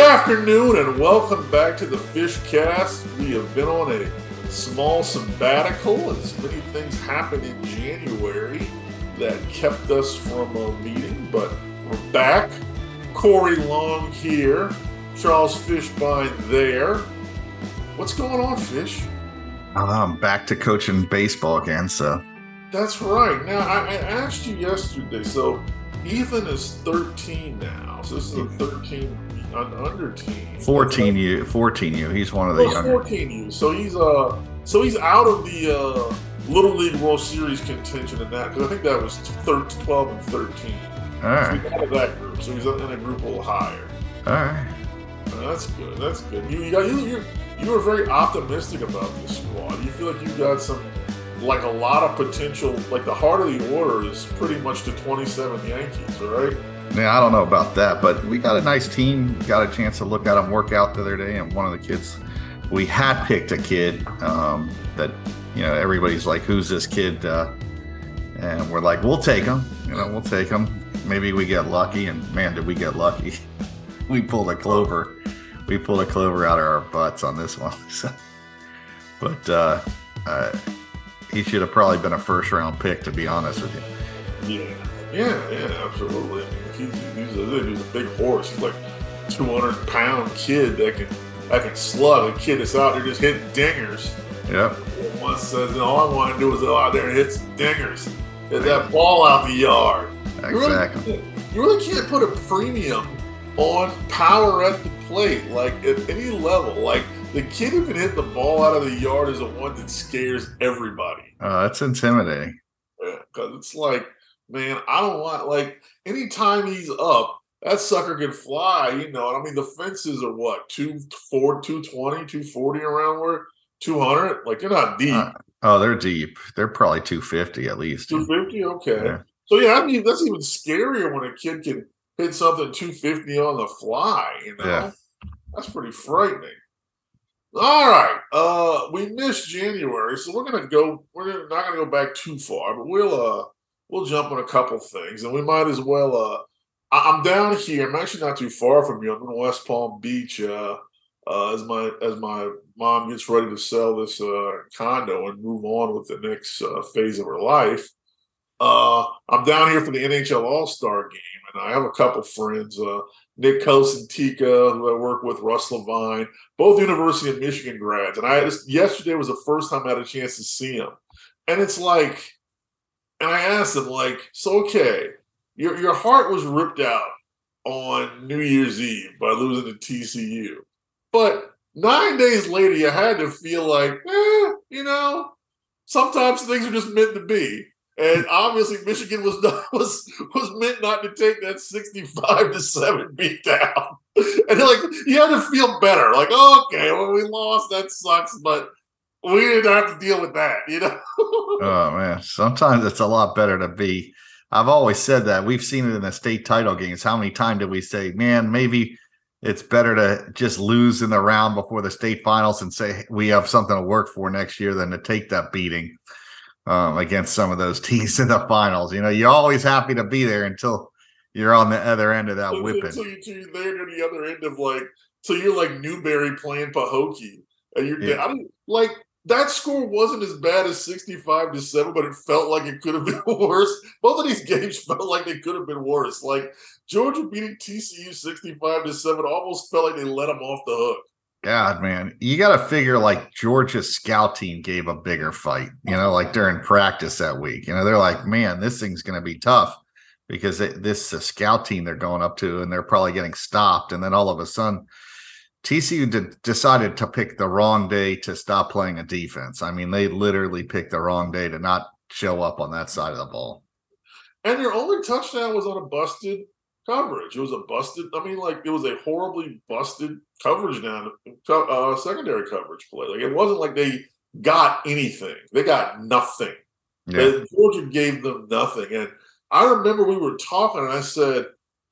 afternoon and welcome back to the Fishcast. We have been on a small sabbatical as many things happened in January that kept us from a meeting, but we're back. Corey Long here, Charles Fishbine there. What's going on, Fish? I'm back to coaching baseball again, so That's right. Now, I, I asked you yesterday, so Ethan is 13 now. So this is a 13 un- under team. 14 U, 14 U. He's one of the Oh, younger. 14 U. So he's uh so he's out of the uh Little League World Series contention in that because I think that was 13, 12 and 13. All So he's out of that group. So he's in a group a little higher. all right. That's good. That's good. You you got you you you were very optimistic about this squad. You feel like you've got some like a lot of potential. Like the heart of the order is pretty much the 27 Yankees, all right? Yeah, I don't know about that, but we got a nice team. Got a chance to look at them work out the other day, and one of the kids, we had picked a kid um, that you know everybody's like, "Who's this kid?" Uh, and we're like, "We'll take him. You know, we'll take him. Maybe we get lucky." And man, did we get lucky! we pulled a clover. We pulled a clover out of our butts on this one. So, but uh, uh, he should have probably been a first round pick, to be honest with you. Yeah, yeah, yeah, absolutely. He's, he's, a, he's a big horse. He's like 200 pound kid that can that can slug. A kid that's out there just hitting dingers. Yep. One says, all I want to do is go out there and hit some dingers. Hit that ball out the yard. You really Exactly. You really can't put a premium on power at the plate, like at any level. Like the kid who can hit the ball out of the yard is the one that scares everybody. Uh, that's intimidating. Because it's like, man, I don't want like anytime he's up, that sucker can fly, you know. I mean, the fences are what two, four, 220, 240 around where 200. Like they're not deep. Uh, oh, they're deep. They're probably 250 at least. 250, okay. Yeah. So yeah, I mean that's even scarier when a kid can hit something 250 on the fly, you know. Yeah. That's pretty frightening. All right. Uh we missed January, so we're gonna go we're not gonna go back too far, but we'll uh we'll jump on a couple things and we might as well uh I- I'm down here. I'm actually not too far from you. I'm in West Palm Beach uh uh, as my as my mom gets ready to sell this uh, condo and move on with the next uh, phase of her life. Uh, I'm down here for the NHL All Star game, and I have a couple friends, uh, Nick Kosantika, who I work with, Russ Levine, both University of Michigan grads. And I just, yesterday was the first time I had a chance to see them, and it's like, and I asked him, like, so okay, your your heart was ripped out on New Year's Eve by losing to TCU, but nine days later, you had to feel like, eh, you know, sometimes things are just meant to be. And obviously, Michigan was not, was was meant not to take that sixty-five to seven beat down. And like you had to feel better. Like, okay, well, we lost. That sucks, but we didn't have to deal with that. You know. Oh man, sometimes it's a lot better to be. I've always said that. We've seen it in the state title games. How many times did we say, "Man, maybe it's better to just lose in the round before the state finals and say we have something to work for next year than to take that beating um, against some of those teams in the finals." You know, you're always happy to be there until you're on the other end of that whipping. so you're there to the other end of like, so you're like Newberry playing Pahokee, and you're Yeah. I like that score wasn't as bad as 65 to 7, but it felt like it could have been worse. Both of these games felt like they could have been worse. Like Georgia beating TCU 65 to 7 almost felt like they let them off the hook. God, man, you got to figure like Georgia's scout team gave a bigger fight, you know, like during practice that week. You know, they're like, man, this thing's to be tough because they, this uh, scout team they're going up to and they're probably getting stopped. And then all of a sudden, TCU did, decided to pick the wrong day to stop playing a defense. I mean, they literally picked the wrong day to not show up on that side of the ball. And their only touchdown was on a busted coverage. It was a busted, I mean, like it was a horribly busted coverage down, uh, secondary coverage play. Like it wasn't like they got anything, they got nothing. Yeah. And Georgia gave them nothing. And I remember we were talking, and I said,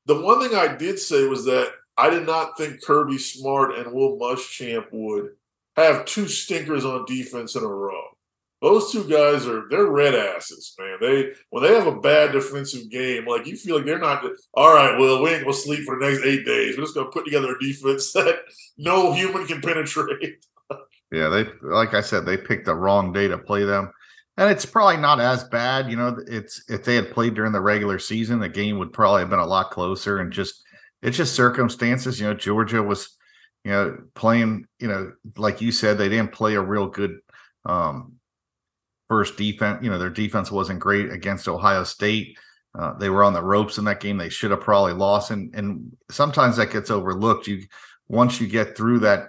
the one thing I did say was that I did not think Kirby Smart and Will Muschamp would have two stinkers on defense in a row. Those two guys are they're red asses, man. They when they have a bad defensive game, like you feel like they're not all right. Well, we ain't gonna sleep for the next eight days. We're just gonna put together a defense that no human can penetrate. yeah, they like I said, they picked the wrong day to play them, and it's probably not as bad. You know, it's if they had played during the regular season, the game would probably have been a lot closer. And just it's just circumstances. You know, Georgia was, you know, playing. You know, like you said, they didn't play a real good. um first defense. You know, their defense wasn't great against Ohio State. Uh, they were on the ropes in that game. They should have probably lost, and and sometimes that gets overlooked. You once you get through that,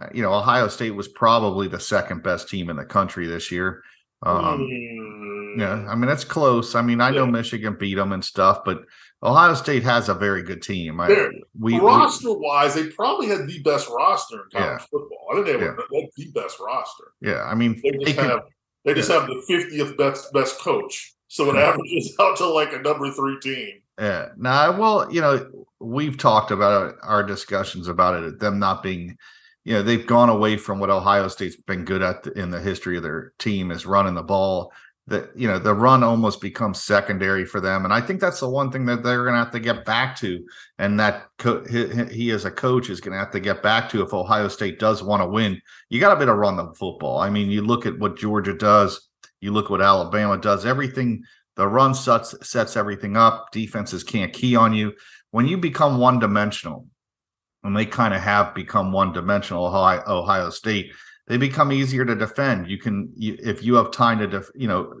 uh, you know, Ohio State was probably the second best team in the country this year. Um, mm. Yeah, I mean that's close. I mean, I know Michigan beat them and stuff, but Ohio State has a very good team. I, we roster wise, they probably had the best roster in college yeah. football. I think they were yeah. the best roster. Yeah, I mean, they just they have could, they just yeah. have the 50th best best coach. So it averages out to like a number three team. Yeah. Now, well, you know, we've talked about our discussions about it, them not being, you know, they've gone away from what Ohio State's been good at in the history of their team is running the ball that you know the run almost becomes secondary for them. And i think that's the one thing that they're going to have to get back to. And that co- he, he, as a coach is going to have to get back to if ohio state does want to win. You got to be able to run the football. I mean you look at what georgia does. You look what alabama does. Everything the run sets sets everything up. Defenses can't key on you. When you become one dimensional and they kind of have become one dimensional ohio, ohio state they become easier to defend. You can, you, if you have time to, def, you know,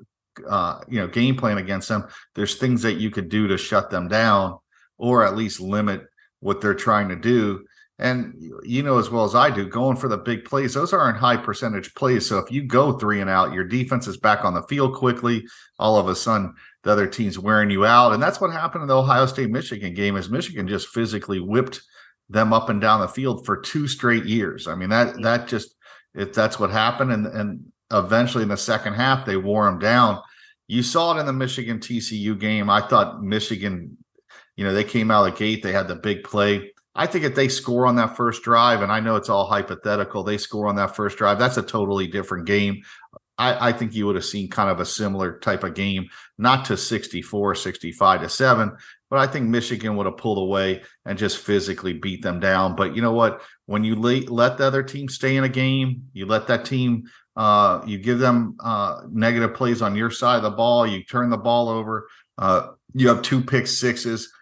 uh, you know, game plan against them. There's things that you could do to shut them down, or at least limit what they're trying to do. And you know as well as I do, going for the big plays, those aren't high percentage plays. So if you go three and out, your defense is back on the field quickly. All of a sudden, the other team's wearing you out, and that's what happened in the Ohio State Michigan game. Is Michigan just physically whipped them up and down the field for two straight years? I mean that that just if that's what happened. And and eventually in the second half they wore them down. You saw it in the Michigan TCU game. I thought Michigan, you know, they came out of the gate, they had the big play. I think if they score on that first drive, and I know it's all hypothetical, they score on that first drive, that's a totally different game. I, I, think you would have seen kind of a similar type of game, not to 64, 65 to 7, but I think Michigan would have pulled away and just physically beat them down. But you know what? When you le- let the other team stay in a game, you let that team, uh, you give them uh, negative plays on your side of the ball, you turn the ball over, uh, you have two pick sixes.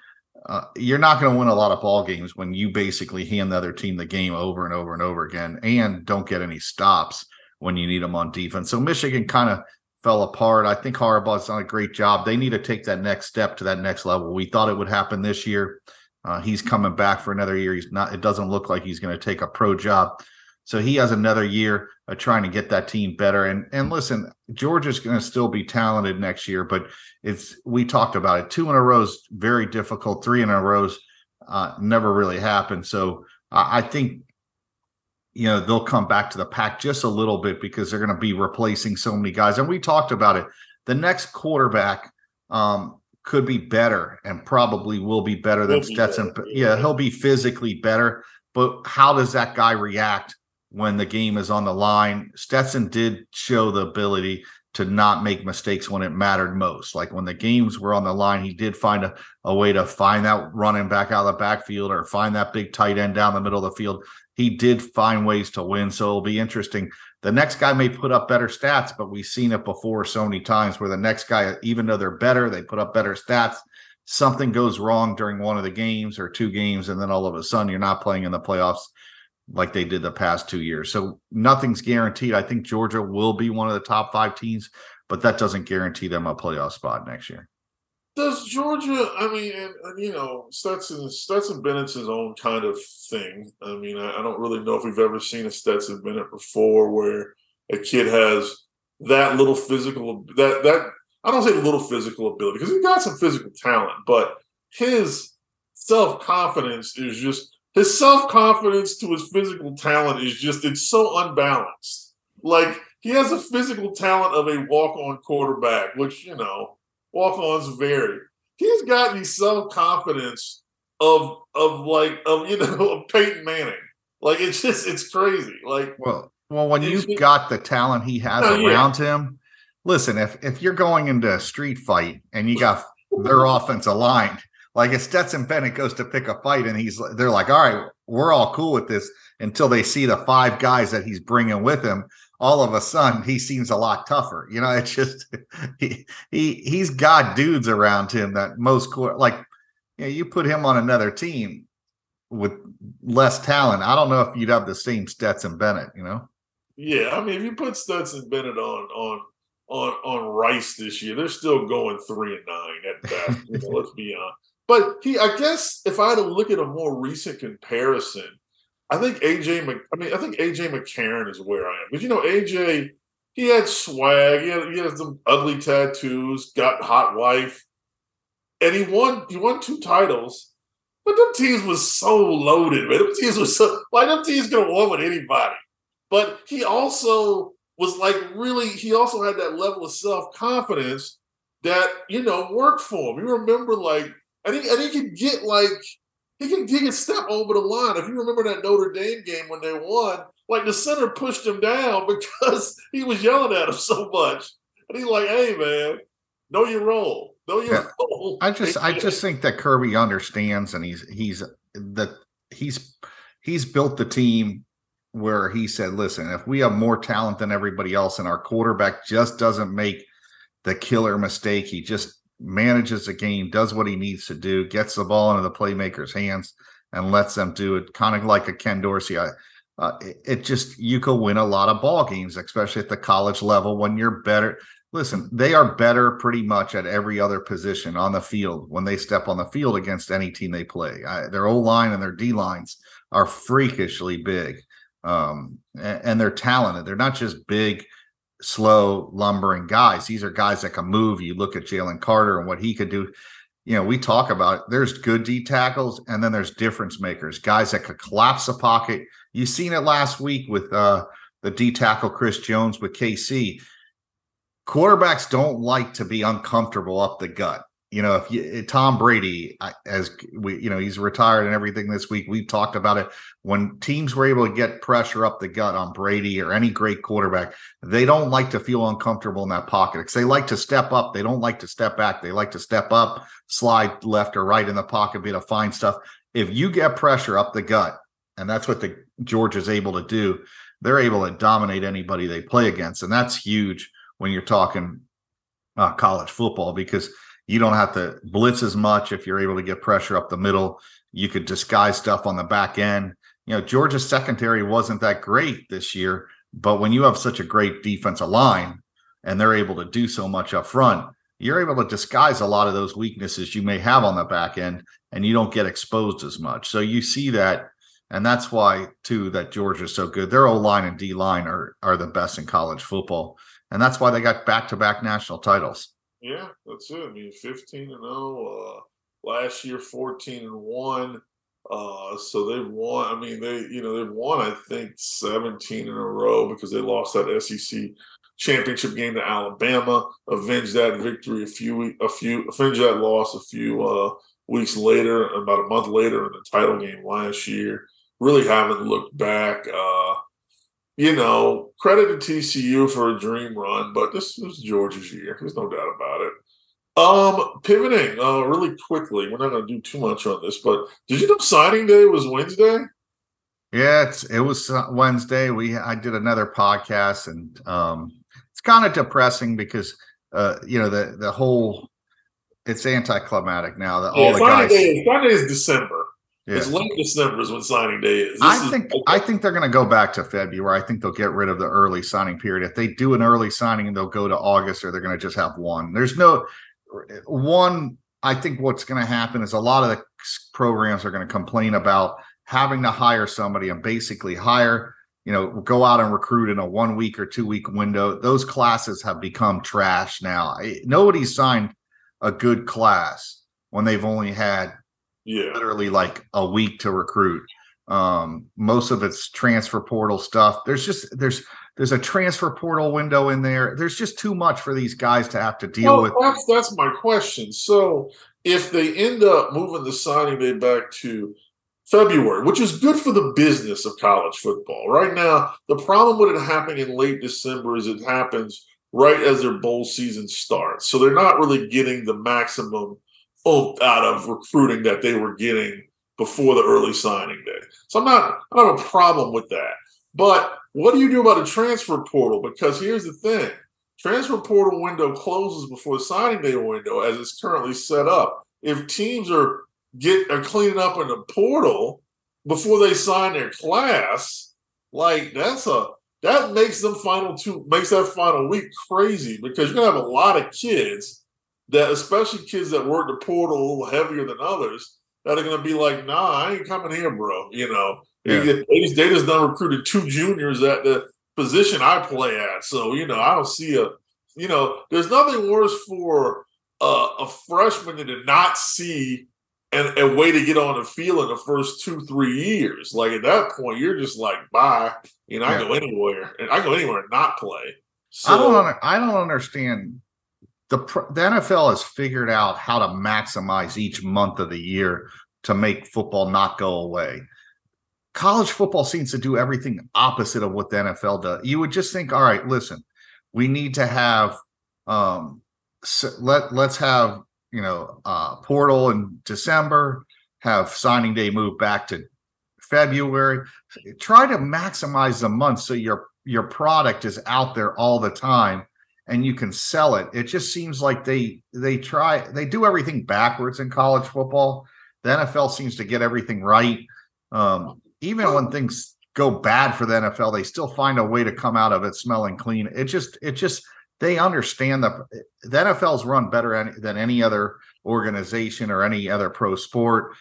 Uh, you're not going to win a lot of ball games when you basically hand the other team the game over and over and over again, and don't get any stops when you need them on defense. So Michigan kind of fell apart. I think Harbaugh's done a great job. They need to take that next step to that next level. We thought it would happen this year. Uh, he's coming back for another year. He's not. It doesn't look like he's going to take a pro job. So he has another year of trying to get that team better. And and listen, Georgia's going to still be talented next year, but it's we talked about it. Two in a row is very difficult. Three in a row uh, never really happened. So uh, I think you know they'll come back to the pack just a little bit because they're going to be replacing so many guys. And we talked about it. The next quarterback um, could be better and probably will be better than he'll Stetson. better. yeah he'll be physically better. But how does that guy react when the game is on the line? Stetson did show the ability to not make mistakes when it mattered most. Like when the games were on the line, he did find a, a way to find that running back out of the backfield or find that big tight end down the middle of the field he did find ways to win. So it'll be interesting. The next guy may put up better stats, but we've seen it before so many times where the next guy, even though they're better, they put up better stats. Something goes wrong during one of the games or two games, and then all of a sudden you're not playing in the playoffs like they did the past two years. So nothing's guaranteed. I think Georgia will be one of the top five teams, but that doesn't guarantee them a playoff spot next year does Georgia? I mean, and, and, you know, Stetson Stetson Bennett's his own kind of thing. I mean, I, I, don't really know if we've ever seen a Stetson Bennett before, where a kid has that little physical that that I don't say little physical ability because he's got some physical talent, but his self confidence is just his self confidence to his physical talent is just it's so unbalanced. Like he has a physical talent of a walk on quarterback, which you know walk-ons vary. He's got the self-confidence of of like of you know of Peyton Manning. Like it's just it's crazy. Like well, Well, when you've got the talent he has oh, around yeah. him, listen, if if you're going into a street fight and you got their offense aligned, like if Stetson Bennett goes to pick a fight and he's they're like, all right, we're all cool with this until they see the five guys that he's bringing with him. All of a sudden, he seems a lot tougher. You know, it's just he he he's got dudes around him that most like you, know, you put him on another team with less talent. I don't know if you'd have the same Stetson Bennett. You know. Yeah, I mean, if you put Stetson Bennett on on on on Rice this year, they're still going three and nine at best. you know, let's be honest. But he, I guess, if I had to look at a more recent comparison, I think AJ. I mean, I think AJ McCarron is where I am because you know AJ. He had swag. He had, he had some ugly tattoos. Got hot wife, and he won. He won two titles. But them teams was so loaded, man. Them teams was so like them teams have won with anybody. But he also was like really, he also had that level of self confidence that, you know, worked for him. You remember, like, and he, and he could get like, he can he can step over the line. If you remember that Notre Dame game when they won, like the center pushed him down because he was yelling at him so much. And he's like, hey man, know your role. Know your yeah. role. I just I just think that Kirby understands and he's he's that he's he's built the team where he said, listen, if we have more talent than everybody else and our quarterback just doesn't make the killer mistake, he just manages the game, does what he needs to do, gets the ball into the playmakers' hands and lets them do it, kind of like a Ken Dorsey. I, uh, it, it, just you could win a lot of ball games, especially at the college level when you're better. Listen, they are better pretty much at every other position on the field when they step on the field against any team they play. I, their O line and their D lines are freakishly big um, and, and they're talented. They're not just big, slow, lumbering guys. These are guys that can move. You look at Jalen Carter and what he could do. You know, we talk about there's good D tackles and then there's difference makers, guys that could collapse the pocket. You seen it last week with uh, the D tackle Chris Jones with KC. Quarterbacks don't like to be uncomfortable up the gut you know, if you, eh, Tom Brady, as we, you know, he's retired and everything this week, we've talked about it. When teams were able to get pressure up the gut on Brady or any great quarterback, they don't like to feel uncomfortable in that pocket because they like to step up. They don't like to step back. They like to step up, slide left or right in the pocket, be able to find stuff. If you get pressure up the gut, and that's what the Georgia's able to do, they're able to dominate anybody they play against. And that's huge when you're talking uh, college football because – you don't have to blitz as much if you're able to get pressure up the middle. You could disguise stuff on the back end. You know, Georgia's secondary wasn't that great this year, but when you have such a great defensive line and they're able to do so much up front, you're able to disguise a lot of those weaknesses you may have on the back end and you don't get exposed as much. So you see that and that's why too that Georgia's so good. Their O line and D line are are the best in college football. And that's why they got back to back national titles. Yeah, that's it. I mean, 15 and 0. Uh, last year, 14 and 1. Uh, so they've won. I mean, they you know they've won I think 17 in a row because they lost that SEC championship game to Alabama. Avenged that victory a few a few avenged that loss a few uh, weeks later, about a month later in the title game last year. Really haven't looked back. Uh, you know, credit to TCU for a dream run, but this was Georgia's year. There's no doubt about it. Um, pivoting uh, really quickly. We're not going to do too much on this, but did you know signing day was Wednesday? Yeah, it's, it was uh, Wednesday. We I did another podcast, and um, it's kind of depressing because uh, you know the the whole it's anticlimactic now. That yeah, all the guys. Day, Sunday is December. Yeah. It's late December is when signing day is. This I think okay. I think they're going to go back to February. I think they'll get rid of the early signing period. If they do an early signing, they'll go to August, or they're going to just have one. There's no one. I think what's going to happen is a lot of the programs are going to complain about having to hire somebody and basically hire, you know, go out and recruit in a one week or two week window. Those classes have become trash now. Nobody's signed a good class when they've only had yeah. literally like a week to recruit. Um, most of it's transfer portal stuff. There's just there's there's a transfer portal window in there. There's just too much for these guys to have to deal well, with. That's that's my question. So if they end up moving the signing day back to February, which is good for the business of college football. Right now, the problem with it happening in late December is it happens right as their bowl season starts. So they're not really getting the maximum out of recruiting that they were getting before the early signing day. So I'm not I don't have a problem with that. But what do you do about a transfer portal? Because here's the thing. Transfer portal window closes before the signing day window as it's currently set up. If teams are get are cleaning up in the portal before they sign their class, like that's a that makes them final two makes that final week crazy because you're gonna have a lot of kids that especially kids that work the portal a little heavier than others that are gonna be like, nah, I ain't coming here, bro. You know, yeah. they, just, they just done recruited two juniors at the position I play at. So, you know, I don't see a you know, there's nothing worse for uh, a freshman to not see and a way to get on the field in the first two three years. Like at that point, you're just like, bye. You know, yeah. I go anywhere, and I go anywhere and not play. So, I don't. I don't understand. The the NFL has figured out how to maximize each month of the year to make football not go away. College football seems to do everything opposite of what the NFL does. You would just think, all right, listen, we need to have um, let let's have you know, uh, portal in December, have signing day move back to February. Try to maximize the month so your your product is out there all the time and you can sell it. It just seems like they they try they do everything backwards in college football. The NFL seems to get everything right. Um, even when things go bad for the NFL, they still find a way to come out of it smelling clean. It just it just they understand the the NFL's run better than any other organization or any other pro sport.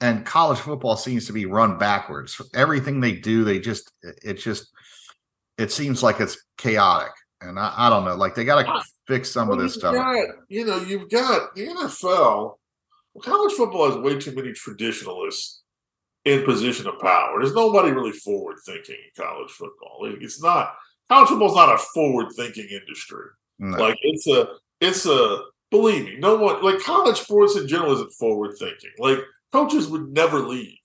And college football seems to be run backwards. Everything they do, they just it just it seems like it's chaotic. And I, I don't know, like they got to fix some well, of this stuff. Got, you know, you've got the NFL. Well, College football has way too many traditionalists in position of power. There's nobody really forward thinking in college football. It's not college football's not a forward thinking industry. No. Like it's a it's a believe me, no one like college sports in general isn't forward thinking. Like coaches would never leave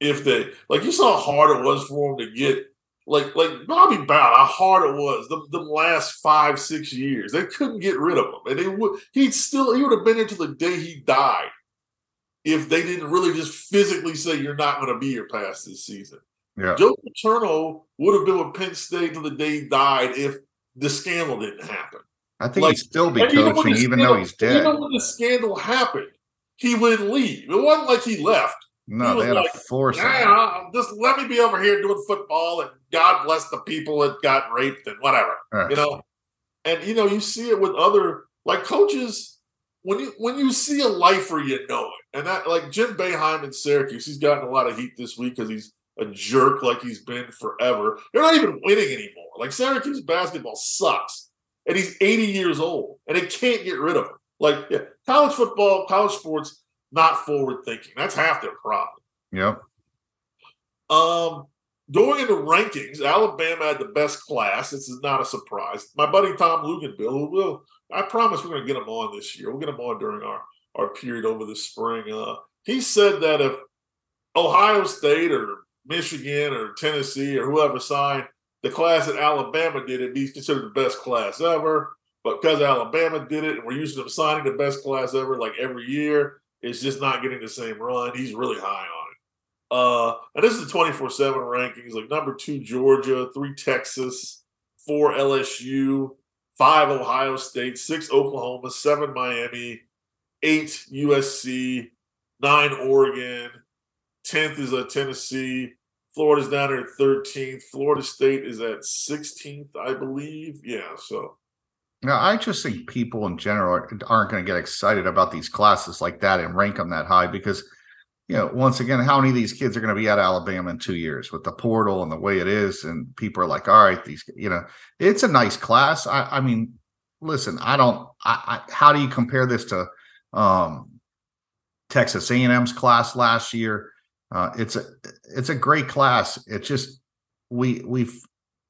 if they like you saw how hard it was for them to get like like Bobby Bowden, how hard it was the, the last five, six years. They couldn't get rid of him. And they would he'd still he would have been there till the day he died if they didn't really just physically say you're not going to be here past this season. Yeah. Joe Paterno would have been with Penn State till the day he died if the scandal didn't happen. I think like, he'd still be coaching, even, even though he's dead. Even when the scandal happened, he wouldn't leave. It wasn't like he left. No, they had like, to force yeah. Just let me be over here doing football, and God bless the people that got raped and whatever. Right. You know, and you know you see it with other like coaches. When you when you see a lifer, you know it. And that like Jim Boeheim in Syracuse, he's gotten a lot of heat this week because he's a jerk like he's been forever. They're not even winning anymore. Like Syracuse basketball sucks, and he's 80 years old, and they can't get rid of him. Like yeah, college football, college sports, not forward thinking. That's half their problem. Yep. Um, going into rankings, Alabama had the best class. This is not a surprise. My buddy Tom Luginbill, who will, I promise we're going to get him on this year. We'll get him on during our our period over the spring. Uh, he said that if Ohio State or Michigan or Tennessee or whoever signed the class that Alabama did, it'd be considered the best class ever. But because Alabama did it and we're used to them signing the best class ever like every year, it's just not getting the same run. He's really high on it. Uh, and this is the 24 7 rankings like number two, Georgia, three, Texas, four, LSU, five, Ohio State, six, Oklahoma, seven, Miami, eight, USC, nine, Oregon, 10th is at Tennessee. Florida's down there at 13th. Florida State is at 16th, I believe. Yeah, so. Now, I just think people in general aren't going to get excited about these classes like that and rank them that high because, you know, once again, how many of these kids are going to be at Alabama in two years with the portal and the way it is? And people are like, all right, these, you know, it's a nice class. I, I mean, listen, I don't, I, I, how do you compare this to um, Texas A&M's class last year? Uh, it's a it's a great class. It's just we we've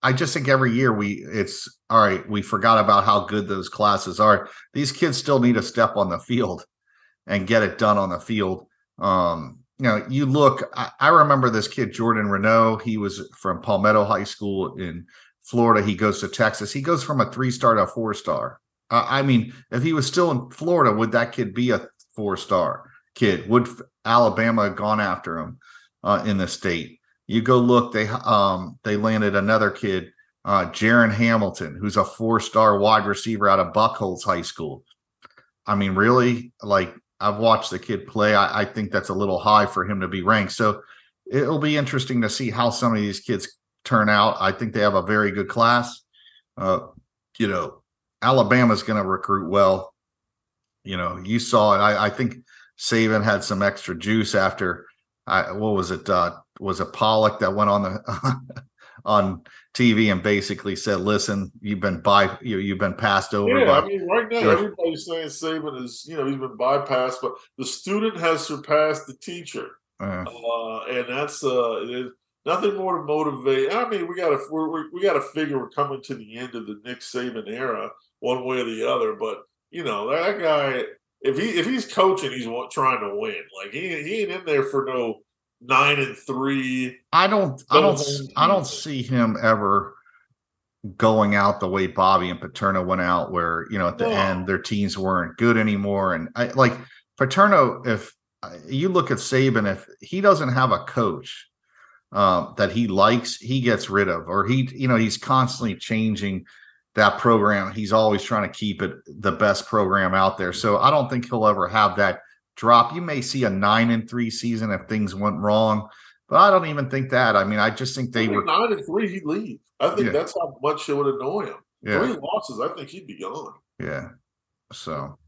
I just think every year we it's all right. We forgot about how good those classes are. These kids still need to step on the field and get it done on the field. Um, you know, you look. I, I remember this kid Jordan Renault. He was from Palmetto High School in Florida. He goes to Texas. He goes from a three star to a four star. Uh, I mean, if he was still in Florida, would that kid be a four star kid? Would Alabama have gone after him uh, in the state? You go look. They um they landed another kid, uh, Jaren Hamilton, who's a four star wide receiver out of Buchholz High School. I mean, really, like I've watched the kid play. I, I think that's a little high for him to be ranked. So it'll be interesting to see how some of these kids turn out. I think they have a very good class. Uh, you know, Alabama's going to recruit well. You know, you saw it. I, I think Saban had some extra juice after. I, what was it? Uh, was it Pollack that went on the on TV and basically said, "Listen, you've been by you, you've been passed over." Yeah, I mean, right now everybody's saying Saban is, you know, he's been bypassed, but the student has surpassed the teacher, uh, uh, and that's uh, nothing more to motivate. I mean, we got to we we got to figure we're coming to the end of the Nick Saban era, one way or the other. But you know, that guy, if he if he's coaching, he's trying to win. Like he he ain't in there for no nine and three. I don't I don't I don't see him ever going out the way Bobby and Paterno went out, where you know at the end their teams weren't good anymore. And I like Paterno, if you look at Saban, if he doesn't have a coach uh, that he likes, he gets rid of, or he, you know, he's constantly changing that program. He's always trying to keep it the best program out there. So I don't think he'll ever have that drop. You may see a nine and three season if things went wrong, but I don't even think that. I mean, I just think they were nine and three. He'd leave. I think yeah. that's how much it would annoy him. Yeah. Three losses, I think he'd be gone. Yeah. So.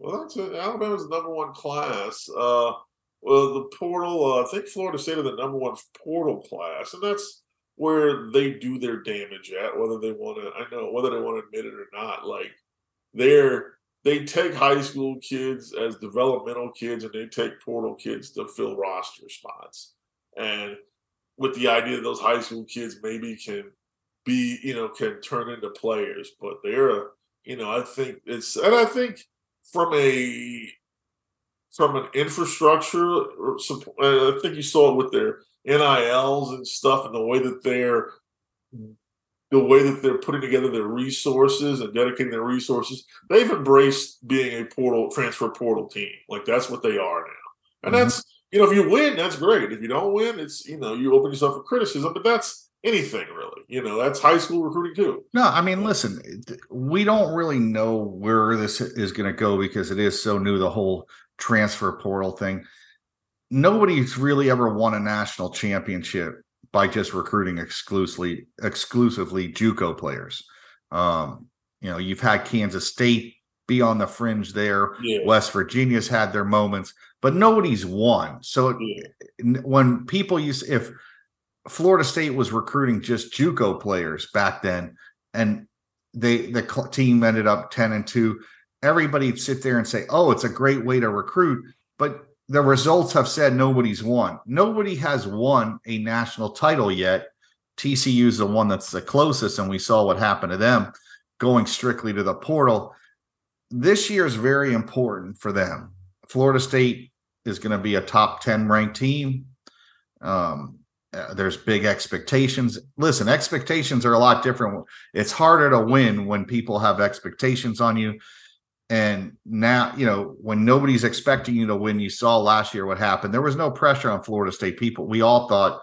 Well, that's it. Alabama's the number one class. Uh, well, the portal. Uh, I think Florida State are the number one portal class, and that's where they do their damage at. Whether they want to, I know whether they want to admit it or not. Like they're they take high school kids as developmental kids and they take portal kids to fill roster spots. And with the idea that those high school kids maybe can be, you know, can turn into players. But they're you know, I think it's and I think from a from an infrastructure support, I think you saw it with their NILs and stuff and the way that they're the way that they're putting together their resources and dedicating their resources, they've embraced being a portal transfer portal team. Like that's what they are now. And mm-hmm. that's you know, if you win, that's great. If you don't win, it's you know, you open yourself for criticism, but that's anything really. You know, that's high school recruiting too. No, I mean, listen, we don't really know where this is going to go because it is so new, the whole transfer portal thing. Nobody's really ever won a national championship by just recruiting exclusively exclusively JUCO players. Um, you know, you've had Kansas State be on the fringe there. Yeah. West Virginia's had their moments, but nobody's won. So yeah. when people use if Florida State was recruiting just JUCO players back then, and they the team ended up ten and two, everybody'd sit there and say, "Oh, it's a great way to recruit," but the results have said nobody's won. Nobody has won a national title yet. TCU is the one that's the closest, and we saw what happened to them going strictly to the portal. This year is very important for them. Florida State is going to be a top 10 ranked team. Um, uh, there's big expectations. Listen, expectations are a lot different. It's harder to win when people have expectations on you. And now, you know, when nobody's expecting you to win, you saw last year what happened. There was no pressure on Florida State people. We all thought,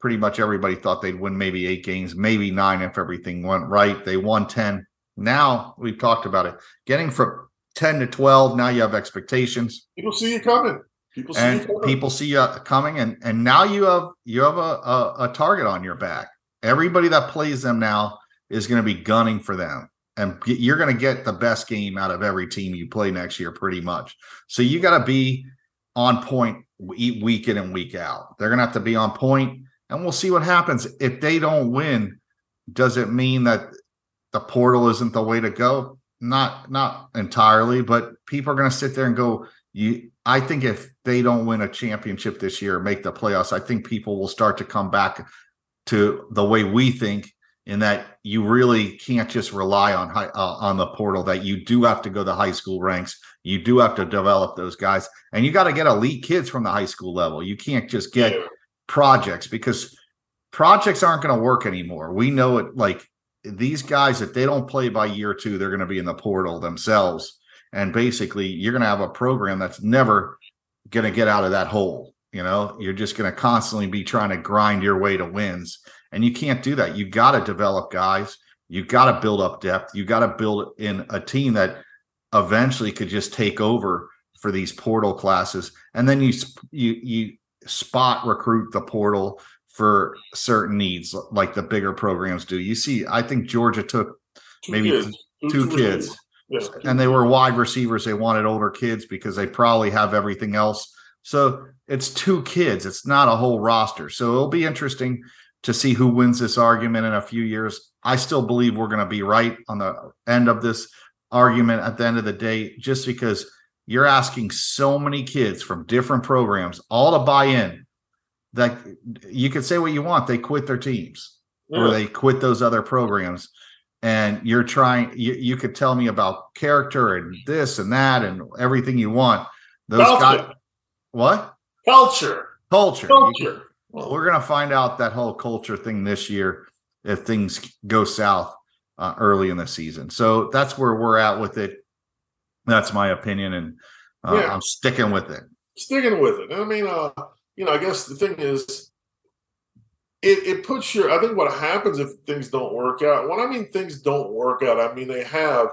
pretty much everybody thought they'd win maybe eight games, maybe nine if everything went right. They won 10. Now we've talked about it. Getting from 10 to 12, now you have expectations. People see you coming. People see and you coming. people see you coming, and and now you have you have a, a, a target on your back. Everybody that plays them now is going to be gunning for them and you're going to get the best game out of every team you play next year, pretty much. So you got to be on point week in and week out. They're going to have to be on point, and we'll see what happens. If they don't win, does it mean that the portal isn't the way to go? Not not entirely, but people are going to sit there and go. You, I think if they don't win a championship this year, make the playoffs, I think people will start to come back to the way we think in that you really can't just rely on high, uh, on the portal that you do have to go the high school ranks you do have to develop those guys, and you got to get elite kids from the high school level. You can't just get Yeah. projects because projects aren't going to work anymore. We know it. Like these guys, if they don't play by year two, they're going to be in the portal themselves, and basically, you're going to have a program that's never going to get out of that hole. You know, you're just going to constantly be trying to grind your way to wins, and you can't do that. You got to develop guys. You got to build up depth. You got to build in a team that eventually could just take over for these portal classes, and then you you you spot recruit the portal for certain needs like the bigger programs do. You see, I think Georgia took Two maybe kids. two kids Yeah. and they were wide receivers. They wanted older kids because they probably have everything else. So it's two kids. It's not a whole roster. So it'll be interesting to see who wins this argument in a few years. I still believe we're going to be right on the end of this argument at the end of the day, just because you're asking so many kids from different programs all to buy in that you can say what you want. They quit their teams or they quit those other programs and you're trying you, you could tell me about character and this and that and everything you want those Culture. guys what Culture. culture You- Culture. we're gonna find out that whole culture thing this year if things go south uh, early in the season so that's where we're at with it that's my opinion and uh, Yeah. i'm sticking with it sticking with it. I mean, uh, you know, I guess the thing is, it it puts your. I think what happens if things don't work out. When I mean things don't work out, I mean they have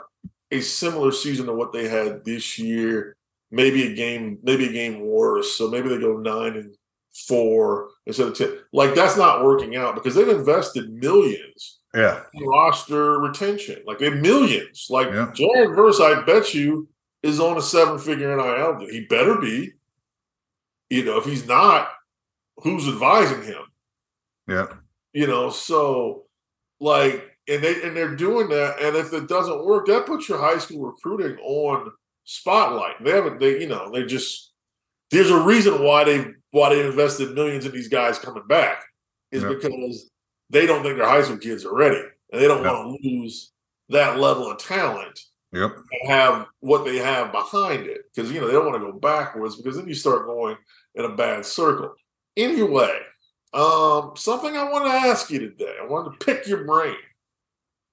a similar season to what they had this year. Maybe a game, maybe a game worse. So maybe they go nine and four instead of ten. Like that's not working out because they've invested millions yeah in roster retention. Like they millions. Like Yeah. Jared Verse, I bet you, is on a seven figure NIL deal. He better be. You know, if he's not, who's advising him? yeah You know, so like and they and they're doing that, and if it doesn't work, that puts your high school recruiting on spotlight. They haven't they, you know, they just there's a reason why they why they invested millions in these guys coming back is because they don't think their high school kids are ready. And they don't want to lose that level of talent yep and have what they have behind it. Because you know, they don't want to go backwards because then you start going in a bad circle. Anyway, um, something I want to ask you today. I wanted to pick your brain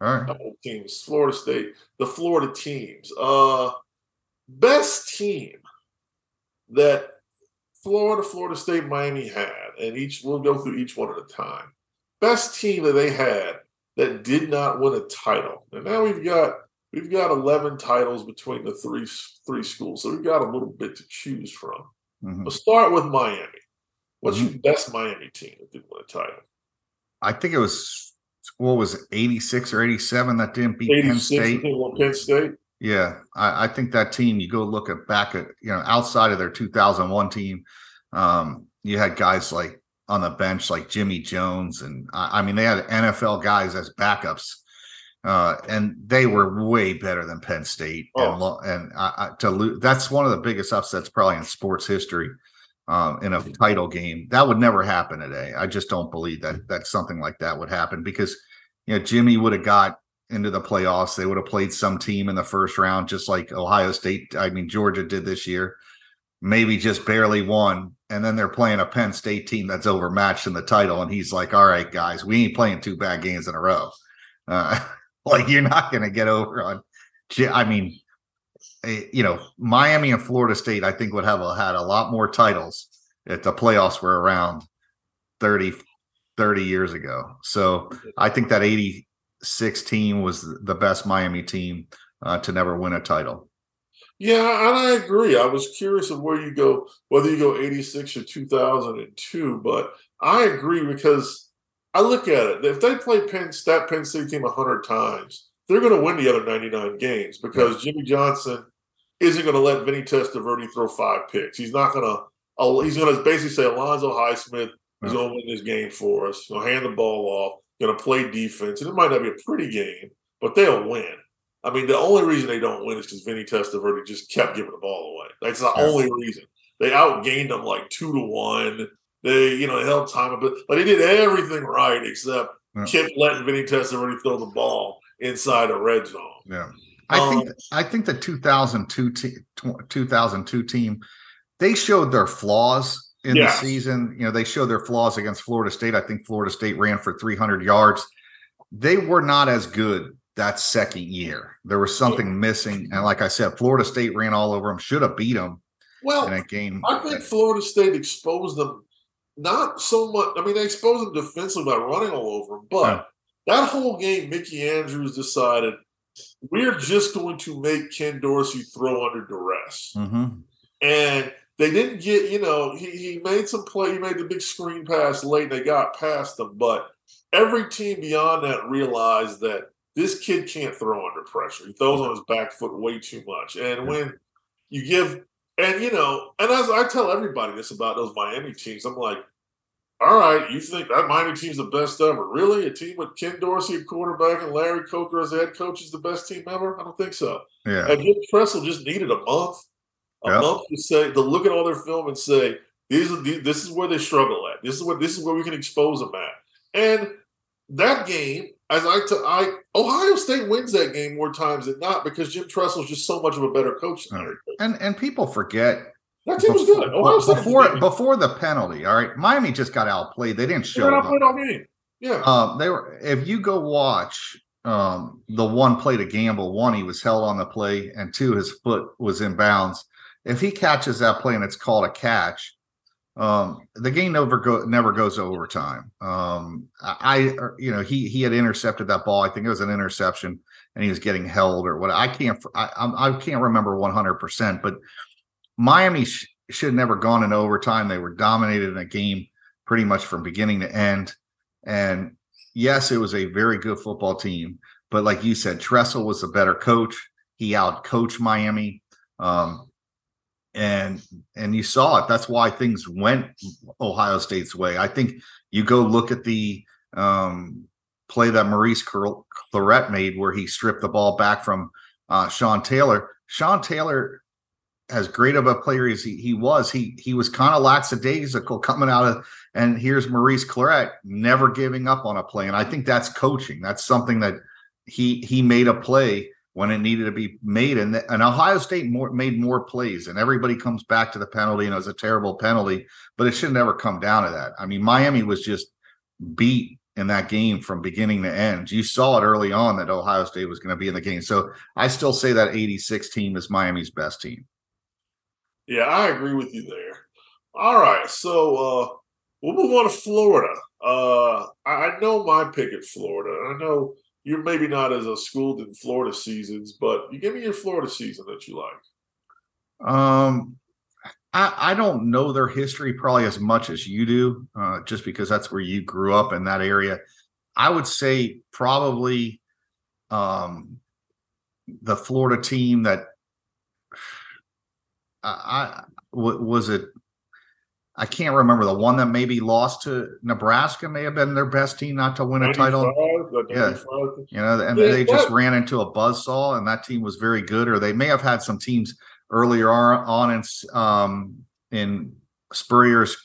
all right couple teams, Florida State, the Florida teams. Uh best team that Florida, Florida State, Miami had, and each we'll go through each one at a time. Best team that they had that did not win a title. And now we've got we've got 11 titles between the three three schools. So we've got a little bit to choose from. Mhm. Let's start with Miami. What's Mm-hmm. your best Miami team that didn't win a title? i think it was what was it 86 or 87 that didn't beat penn state Penn State. Yeah, I, I think that team. You go look at back at you know outside of their 2001 team, um, you had guys like on the bench like Jimmy Jones, and I, I mean they had NFL guys as backups, uh, and they were way better than Penn State. Oh. And and I, I, to lose, that's one of the biggest upsets probably in sports history. Um, in a title game, that would never happen today. I just don't believe that that something like that would happen because you know Jimmy would have got into the playoffs. They would have played some team in the first round, just like Ohio State. I mean, Georgia did this year. Maybe just barely won. And then they're playing a Penn State team that's overmatched in the title. And he's like, all right, guys, we ain't playing two bad games in a row. Uh, like, you're not going to get over on. I mean, eh, you know, Miami and Florida State, I think, would have had a lot more titles if the playoffs were around 30, 30 years ago. So I think that 80, six team was the best Miami team uh, to never win a title. Yeah, and I agree. I was curious of where you go, whether you go 86 or 2002, but I agree because I look at it. If they play Penn that Penn State team 100 times, they're going to win the other 99 games because Jimmy Johnson isn't going to let Vinny Testaverde throw five picks. He's not going to, he's going to basically say Alonzo Highsmith is Yeah. going to win this game for us. He'll hand the ball off, going to play defense. And it might not be a pretty game, but they'll win. I mean, the only reason they don't win is because Vinny Testaverde just kept giving the ball away. That's the Yeah. only reason. They outgained them like two to one. They, you know, they held time a bit, but they did everything right except Yeah. kept letting Vinny Testaverde throw the ball inside a red zone. Yeah. I think um, I think the 2002 te- 2002 team they showed their flaws in yes. the season. You know, they showed their flaws against Florida State. I think Florida State ran for 300 yards. They were not as good that second year. There was something missing, and like I said, Florida State ran all over them. Should have beat them. Well, in a game. I think Florida State exposed them not so much. I mean, they exposed them defensively by running all over them, but yeah. that whole game, Mickey Andrews decided we're just going to make Ken Dorsey throw under duress. Mm-hmm. And they didn't get, you know, he, he made some play, he made the big screen pass late, they got past them. But every team beyond that realized that this kid can't throw under pressure. He throws on his back foot way too much. And when you give, and you know, and as I tell everybody this about those Miami teams, I'm like, all right, you think that Miami team's the best ever? Really? A team with Ken Dorsey at quarterback and Larry Coker as head coach is the best team ever? I don't think so. Yeah. And Jim Tressel just needed a month, a yep. month to say to look at all their film and say these are this is where they struggle at. This is what this is where we can expose them at. And that game, as I, t- I Ohio State wins that game more times than not because Jim Tressel is just so much of a better coach. And and people forget that team was good. Ohio before before the penalty, all right. Miami just got outplayed. They didn't show. up. all game. Yeah. Um, they were. If you go watch um, the one play to gamble, one he was held on the play, and two his foot was in bounds. If he catches that play and it's called a catch, um, the game never go never goes overtime. Um, I, you know, he he had intercepted that ball. I think it was an interception, and he was getting held or what. I can't I I can't remember one hundred percent, but Miami sh- should have never gone into overtime. They were dominated in a game pretty much from beginning to end. And yes, it was a very good football team. But like you said, Tressel was a better coach. He out coached Miami. Um, and and you saw it. That's why things went Ohio State's way. I think you go look at the um, play that Maurice Clarett made, where he stripped the ball back from uh, Sean Taylor. Sean Taylor as great of a player as he, he was, he he was kind of lackadaisical coming out of and here's Maurice Clarett never giving up on a play. And I think that's coaching. That's something that he he made a play when it needed to be made. And, and Ohio State more, made more plays, and everybody comes back to the penalty, and it was a terrible penalty, but it should never come down to that. I mean, Miami was just beat in that game from beginning to end. You saw it early on that Ohio State was going to be in the game. So I still say that 86 team is Miami's best team. Yeah, I agree with you there. All right, so uh, we'll move on to Florida. Uh, I know my pick at Florida. I know you're maybe not as a schooled in Florida seasons, but you give me your Florida season that you like. Um, I, I don't know their history probably as much as you do, uh, just because that's where you grew up in that area. I would say probably um, the Florida team that I, was it. I can't remember the one that maybe lost to Nebraska. May have been their best team not to win a title. Yeah, you know, and yeah, they just ran into a buzz saw, and that team was very good. Or they may have had some teams earlier on in um, in Spurrier's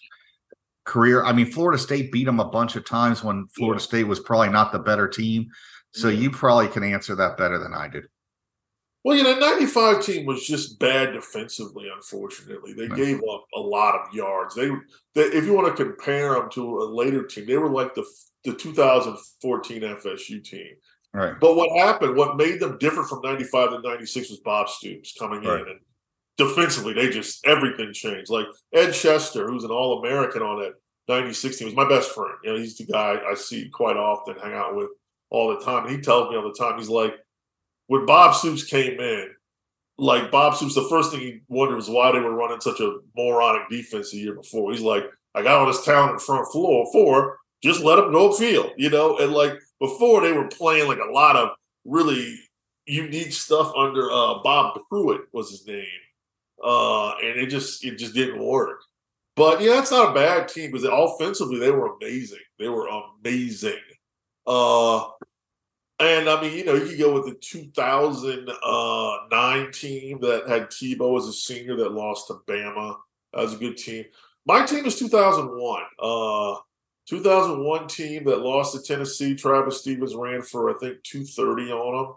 career. I mean, Florida State beat them a bunch of times when Florida yeah. State was probably not the better team. So yeah. you probably can answer that better than I did. Well, you know, 95 team was just bad defensively, unfortunately. They right. gave up a lot of yards. They, they, if you want to compare them to a later team, they were like the the 2014 FSU team. Right. But what happened, what made them different from 95 to 96 was Bob Stoops coming right. in and defensively, they just everything changed. Like Ed Chester, who's an All American on that 96 team, was my best friend. You know, he's the guy I see quite often, hang out with all the time. And he tells me all the time, he's like, when Bob Stoops came in, like Bob Stoops, the first thing he wondered was why they were running such a moronic defense the year before. He's like, I got all this talent in front floor for just let them go field, you know. And like before, they were playing like a lot of really unique stuff under uh, Bob Pruett was his name, uh, and it just it just didn't work. But yeah, it's not a bad team because offensively they were amazing. They were amazing. Uh, and I mean, you know, you could go with the 2009 team that had Tebow as a senior that lost to Bama. That was a good team. My team is 2001. Uh, 2001 team that lost to Tennessee. Travis Stephens ran for I think 230 on them.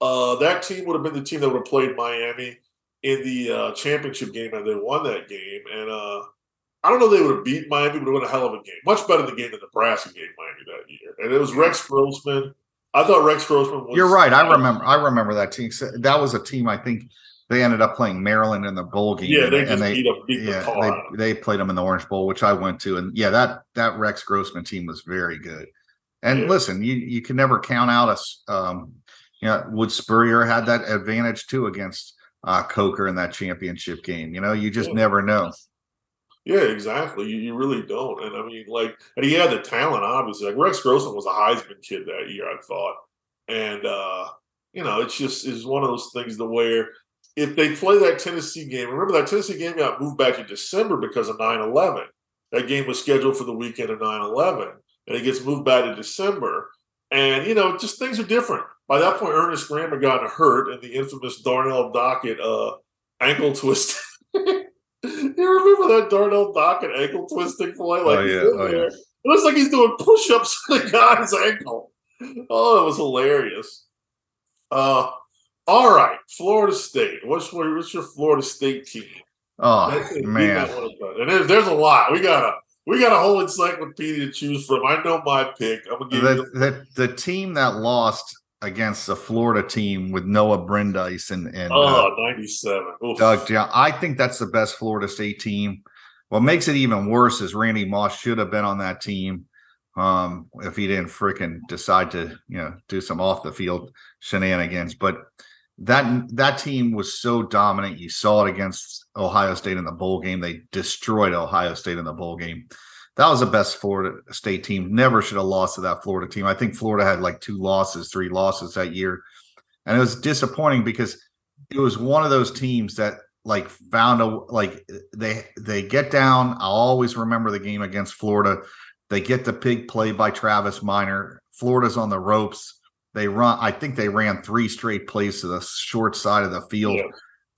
Uh, that team would have been the team that would have played Miami in the uh, championship game, and they won that game. And uh, I don't know they would have beat Miami, but it would have been a hell of a game. Much better the game than Nebraska gave Miami that year. And it was Rex Grossman. I thought Rex Grossman was. You're right. I remember. I remember that team. That was a team. I think they ended up playing Maryland in the bowl game. Yeah, they and just they, beat up, beat yeah, the tar out of them. they, they played them in the Orange Bowl, which I went to, and yeah, that that Rex Grossman team was very good. And Yeah. listen, you you can never count out us. Um, you know, Wood Spurrier had that advantage too against uh, Coker in that championship game. You know, you just Yeah. never know. Yeah, exactly. You, you really don't. And I mean, like, and he had the talent, obviously. Like Rex Grossman was a Heisman kid that year, I thought. And uh, you know, it's just is one of those things to where if they play that Tennessee game, remember that Tennessee game got moved back to December because of 9-11. That game was scheduled for the weekend of 9-11, and it gets moved back to December. And you know, just things are different. By that point, Ernest Graham had gotten hurt in the infamous Darnell Dockett uh, ankle twist. You remember that Darnell and ankle twisting play? Like Oh, yeah. Oh, yeah. It looks like he's doing push-ups to the guy's ankle. Oh, it was hilarious. Uh, all right, Florida State. What's your, what's your Florida State team? Oh That's it. We man, got one of them. And there's, there's a lot. We got a we got a whole encyclopedia to choose from. I know my pick. I'm gonna give the, you. the the team that lost against the Florida team with Noah Brindise and and uh, Oh, 97. Oof. Doug Johnson. I think that's the best Florida State team. What makes it even worse is Randy Moss should have been on that team um, if he didn't freaking decide to, you know, do some off the field shenanigans. But that that team was so dominant. You saw it against Ohio State in the bowl game. They destroyed Ohio State in the bowl game. That was the best Florida State team. Never should have lost to that Florida team. I think Florida had like two losses, three losses that year. And it was disappointing because it was one of those teams that like found a like they they get down. I'll always remember the game against Florida. They get the big play by Travis Minor. Florida's on the ropes. They run. I think they ran three straight plays to the short side of the field. Yeah.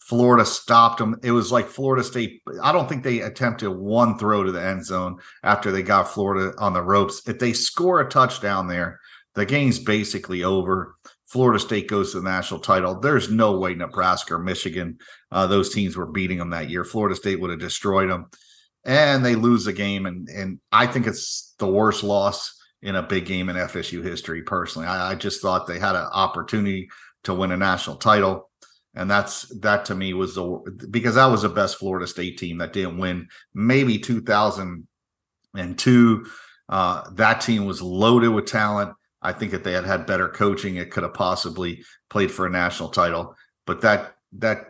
Florida stopped them. It was like Florida State. I don't think they attempted one throw to the end zone after they got Florida on the ropes. If they score a touchdown there, the game's basically over. Florida State goes to the national title. There's no way Nebraska or Michigan, uh, those teams were beating them that year. Florida State would have destroyed them, and they lose the game. And and I think it's the worst loss in a big game in FSU history. Personally, I, I just thought they had an opportunity to win a national title, and that's that to me was the because that was the best Florida State team that didn't win. Maybe 2002, uh, that team was loaded with talent. I think if they had had better coaching, it could have possibly played for a national title. But that that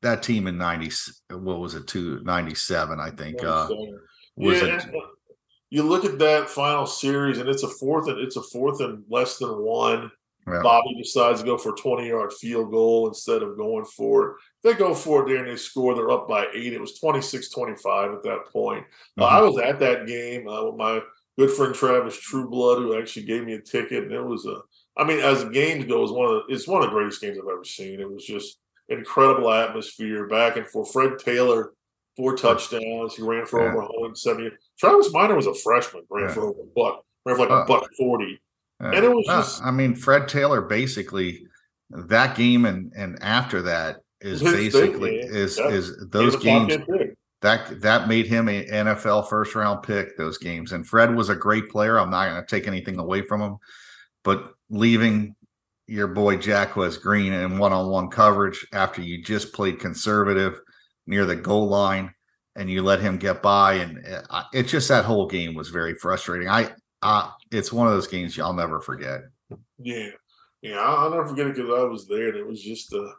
that team in ninety, what was it, two ninety seven? I think uh, was yeah, it. you look at that final series, and it's a fourth and it's a fourth and less than one. Yeah. Bobby decides to go for a 20 yard field goal instead of going for it. They go for it there and they score. They're up by eight. It was 26 25 at that point. Uh, Mhm. I was at that game uh, with my good friend Travis Trueblood, who actually gave me a ticket. And it was a, I mean, as games go, it's one of the, it's one of the greatest games I've ever seen. It was just incredible atmosphere back and forth. Fred Taylor, four touchdowns. He ran for Yeah. over 170. Travis Minor was a freshman, ran Yeah. for over a buck, ran for like Uh, a buck 40. Yeah. And it was Uh, just- I mean, Fred Taylor basically that game and and after that is thing, basically is Yeah. is those was games that that made him a NFL first round pick. Those games and Fred was a great player. I'm not going to take anything away from him, but leaving your boy Jacquez Green in one on one coverage after you just played conservative near the goal line and you let him get by and uh, it just that whole game was very frustrating. I uh, it's one of those games y'all never forget. Yeah, yeah, I'll, I'll never forget it because I was there, and it was just a,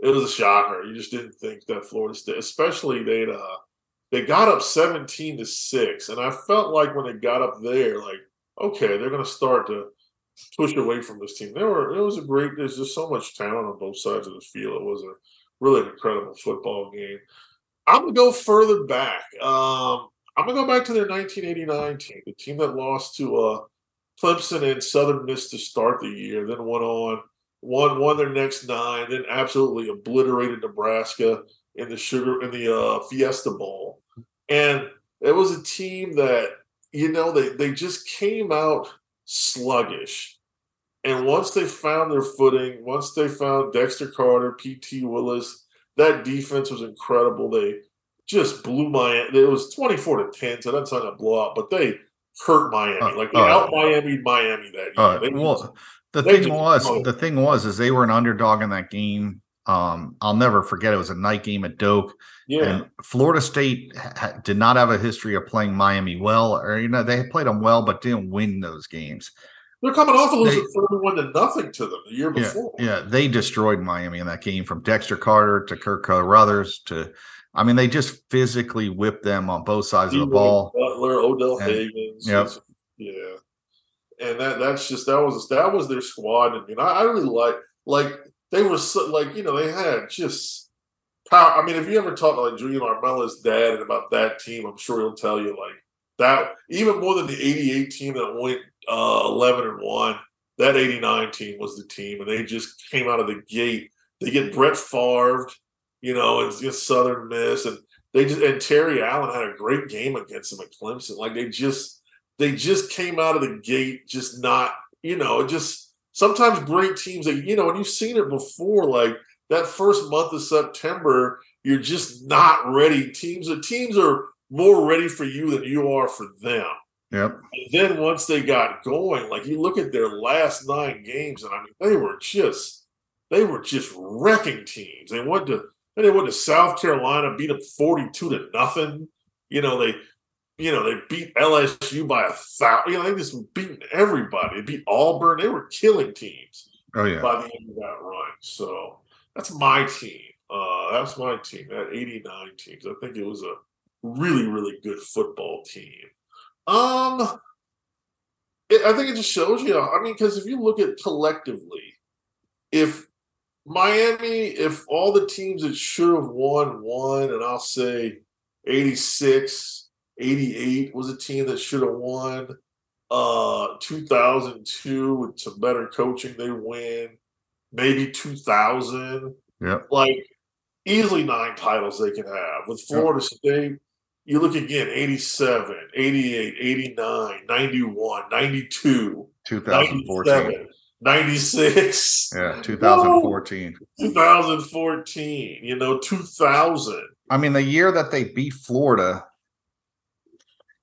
it was a shocker. You just didn't think that Florida State, especially they'd uh, they got up seventeen to six, and I felt like when they got up there, like okay, they're going to start to push away from this team. There were it was a great. There's just so much talent on both sides of the field. It was a really incredible football game. I'm gonna go further back. Um, I'm gonna go back to their 1989 team, the team that lost to uh, Clemson and Southern Miss to start the year, then went on, won won their next nine, then absolutely obliterated Nebraska in the sugar in the uh, Fiesta Bowl, and it was a team that you know they they just came out sluggish, And once they found their footing, once they found Dexter Carter, P.T. Willis, that defense was incredible. They just blew Miami. It was 24 to 10, so that's not a blowout, but they hurt Miami. Uh, like they uh, out Miami Miami that year. Uh, They well, the thing was, the thing was, is they were an underdog in that game. Um, I'll never forget. It was a night game at Doak, yeah. and Florida State ha- did not have a history of playing Miami well, or you know, they played them well, but didn't win those games. They're coming off of losing 31 to nothing to them the year Yeah, before. yeah, they destroyed Miami in that game from Dexter Carter to Kirk Carruthers to, I mean, they just physically whipped them on both sides of the ball. Butler, Odell And- Haggins. Yep. Yeah. And that that's just that was that was their squad. I mean, I, I really like like they were so, like you know they had just power. I mean, if you ever talk to like Julian Armella's dad and about that team, I'm sure he'll tell you like that even more than the '88 team that went uh, 11 and one. That '89 team was the team, and they just came out of the gate. They get Brett Favre, you know, and just Southern Miss, and they just and Terry Allen had a great game against them at Clemson. Like they just they just came out of the gate just not, you know, just sometimes great teams that you know, and you've seen it before, like that first month of September, you're just not ready. Teams the teams are more ready for you than you are for them. Yep. And then once they got going, like you look at their last nine games, and I mean, they were just they were just wrecking teams. They went to they went to South Carolina, beat them forty-two to nothing. You know they, you know they beat LSU by a thousand. You know they just beating everybody. They beat Auburn. They were killing teams Oh yeah. by the end of that run. So that's my team. Uh, that's my team. That '89 teams. I think it was a really, really good football team. Um, it, I think it just shows you. I mean, because if you look at collectively, if Miami, if all the teams that should have won won, and I'll say 86, 88 was a team that should have won. Uh, 2002 with some better coaching, they win. Maybe 2000 Yep. like easily nine titles they can have. With Florida State, you look again 87, 88, 89, 91, 92, 2014. 97, 96, Yeah, 2014. 2014, you know, 2000. I mean, the year that they beat Florida,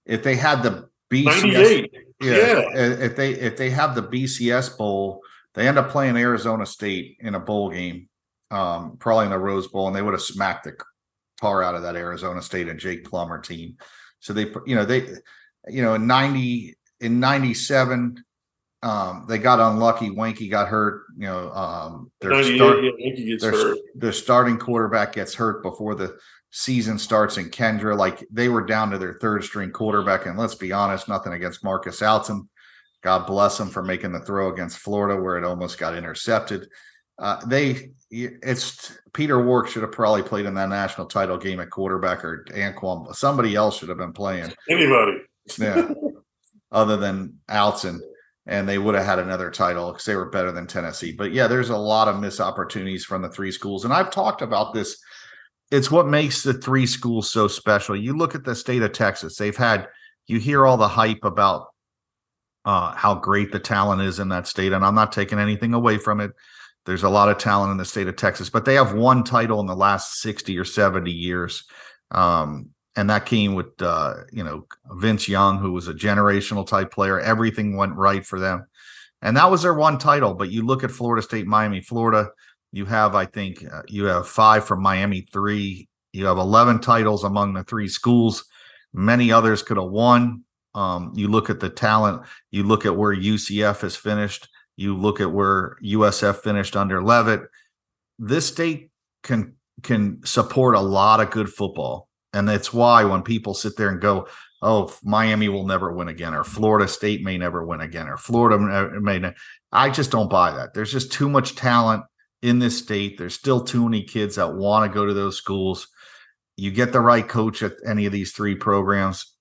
if they had the BCS, 98. yeah, yeah. if they if they have the BCS bowl, they end up playing Arizona State in a bowl game, um, probably in the Rose Bowl, and they would have smacked the tar out of that Arizona State and Jake Plummer team. So they, you know, they, you know, in ninety in ninety seven. Um, they got unlucky. Weinke got hurt. You know, um, their 98, start, yeah, gets their, their starting quarterback gets hurt before the season starts in Kendra. Like they were down to their third string quarterback. And let's be honest, nothing against Marcus Outzen. God bless him for making the throw against Florida where it almost got intercepted. Uh, they, it's Peter Warrick should have probably played in that national title game at quarterback or Anquan. Somebody else should have been playing. Anybody. Yeah. other than Outzen, and they would have had another title because they were better than Tennessee. But yeah, there's a lot of missed opportunities from the three schools, and I've talked about this. It's what makes the three schools so special. You look at the state of Texas; they've had you hear all the hype about uh, how great the talent is in that state, and I'm not taking anything away from it. There's a lot of talent in the state of Texas, but they have one title in the last 60 or 70 years. Um, and that came with uh, you know Vince Young, who was a generational type player. Everything went right for them, and that was their one title. But you look at Florida State, Miami, Florida. You have, I think, uh, you have five from Miami, three. You have eleven titles among the three schools. Many others could have won. Um, you look at the talent. You look at where UCF has finished. You look at where USF finished under Leavitt. This state can can support a lot of good football. And that's why when people sit there and go, oh, Miami will never win again, or Florida State may never win again, or Florida may, may I just don't buy that. There's just too much talent in this state. There's still too many kids that want to go to those schools. You get the right coach at any of these three programs,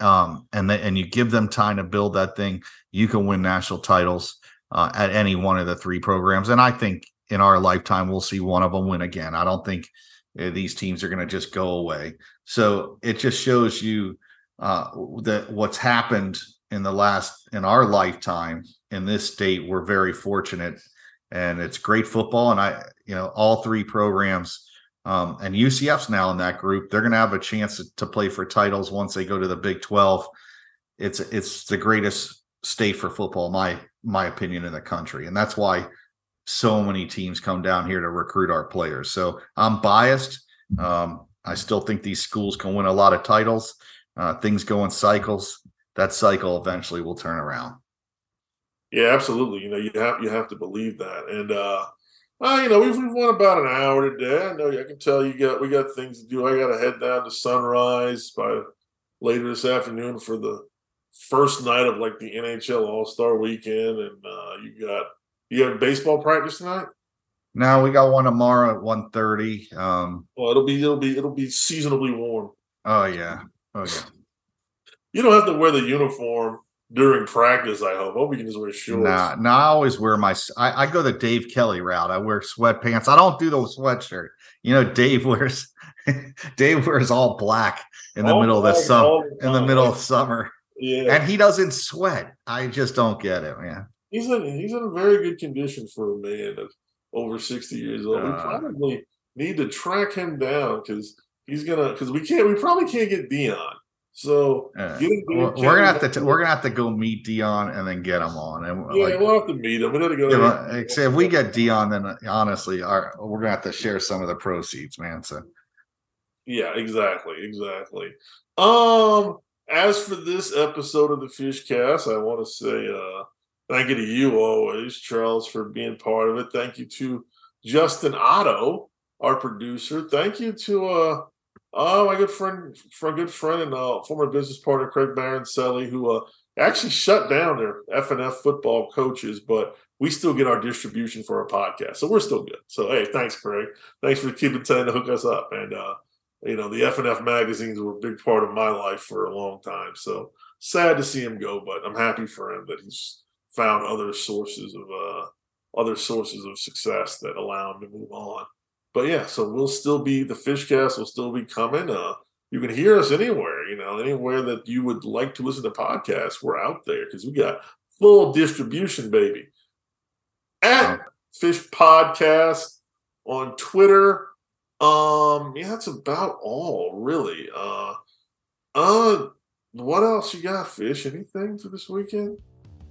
um, and the, and you give them time to build that thing. You can win national titles uh, at any one of the three programs, and I think in our lifetime we'll see one of them win again. I don't think uh, these teams are going to just go away. So it just shows you uh, that what's happened in the last in our lifetime in this state, we're very fortunate, and it's great football. And I, you know, all three programs. Um, and UCF's now in that group. They're going to have a chance to, to play for titles once they go to the Big Twelve. It's it's the greatest state for football, my my opinion, in the country, and that's why so many teams come down here to recruit our players. So I'm biased. Um, I still think these schools can win a lot of titles. Uh, things go in cycles. That cycle eventually will turn around. Yeah, absolutely. You know, you have you have to believe that. And uh well, you know, we've, we've won about an hour today. I know I can tell you got we got things to do. I got to head down to Sunrise by later this afternoon for the first night of like the NHL All Star Weekend, and uh, you got you have baseball practice tonight. No, we got one tomorrow at 1.30. Um, well, it'll be it'll be it'll be seasonably warm. Oh yeah, oh yeah. You don't have to wear the uniform during practice. I hope. I hope you can just wear shorts. Nah, nah. I always wear my. I, I go the Dave Kelly route. I wear sweatpants. I don't do the sweatshirt. You know, Dave wears. Dave wears all black in the all middle of the summer. In the middle of summer. Yeah. And he doesn't sweat. I just don't get it, man. He's in he's in very good condition for a man of over 60 years old. Uh, we probably need to track him down because he's gonna because we can't we probably can't get Dion. So uh, we're, we're gonna have to t- we're gonna have to go meet Dion and then get him on. And yeah, like, we'll have to meet him. We gotta go. If, if we get Dion, then uh, honestly, our we're gonna have to share some of the proceeds, man. So yeah, exactly, exactly. Um, as for this episode of the Fish Cast, I want to say uh thank you to you always, Charles, for being part of it. Thank you to Justin Otto, our producer. Thank you to uh oh my good friend for a good friend and uh, former business partner Craig Baroncelli, who uh actually shut down their FNF football coaches, but we still get our distribution for our podcast. So we're still good. So hey, thanks, Craig. Thanks for keeping trying to hook us up. And uh you know, the FNF magazines were a big part of my life for a long time. So sad to see him go, but I'm happy for him that he's found other sources of uh other sources of success that allow him to move on. But yeah, so we'll still be the Fishcast will still be coming. Uh you can hear us anywhere, you know, anywhere that you would like to listen to podcasts, we're out there because we got full distribution, baby. At Fish Podcast on Twitter, um, yeah, that's about all, really. Uh, uh, what else you got, Fish? Anything for this weekend?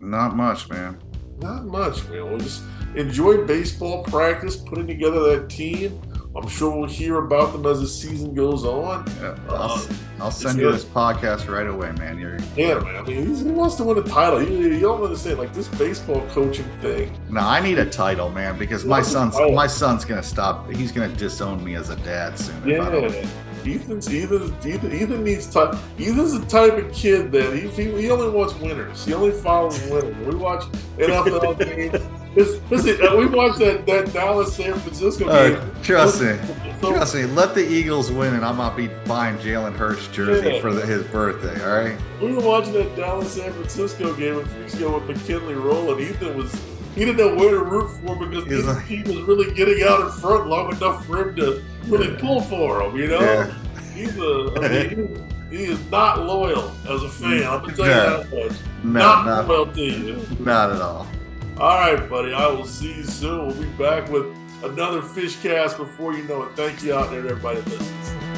Not much, man. Not much, man. We'll just enjoy baseball practice, putting together that team. I'm sure we'll hear about them as the season goes on. Yeah, I'll, uh, I'll send you this podcast right away, man. You're, yeah, man. I mean, he wants to win a title. You, you don't understand, like this baseball coaching thing. No, I need a title, man, because my son's my son's gonna stop. He's gonna disown me as a dad soon. Yeah, Ethan's Ethan, Ethan, Ethan needs time. Ethan's the type of kid that he, he, he only wants winners. He only follows winners. We watch NFL games. Listen, uh, we watched that, that Dallas San Francisco game. Uh, trust me, trust me. Let the Eagles win, and I'm not be buying Jalen Hurts jersey yeah. for the, his birthday. All right. We were watching that Dallas San Francisco game a few weeks ago with McKinley rolling. Ethan was he didn't know where to root for because his like, team was really getting out in front long enough for him to really yeah. pull for him. You know, yeah. he's a. I mean, he is not loyal as a fan. I'm gonna tell no. you that much. No, not, not loyal to you. Not at all. All right, buddy. I will see you soon. We'll be back with another fish cast before you know it. Thank you out there, everybody that listens.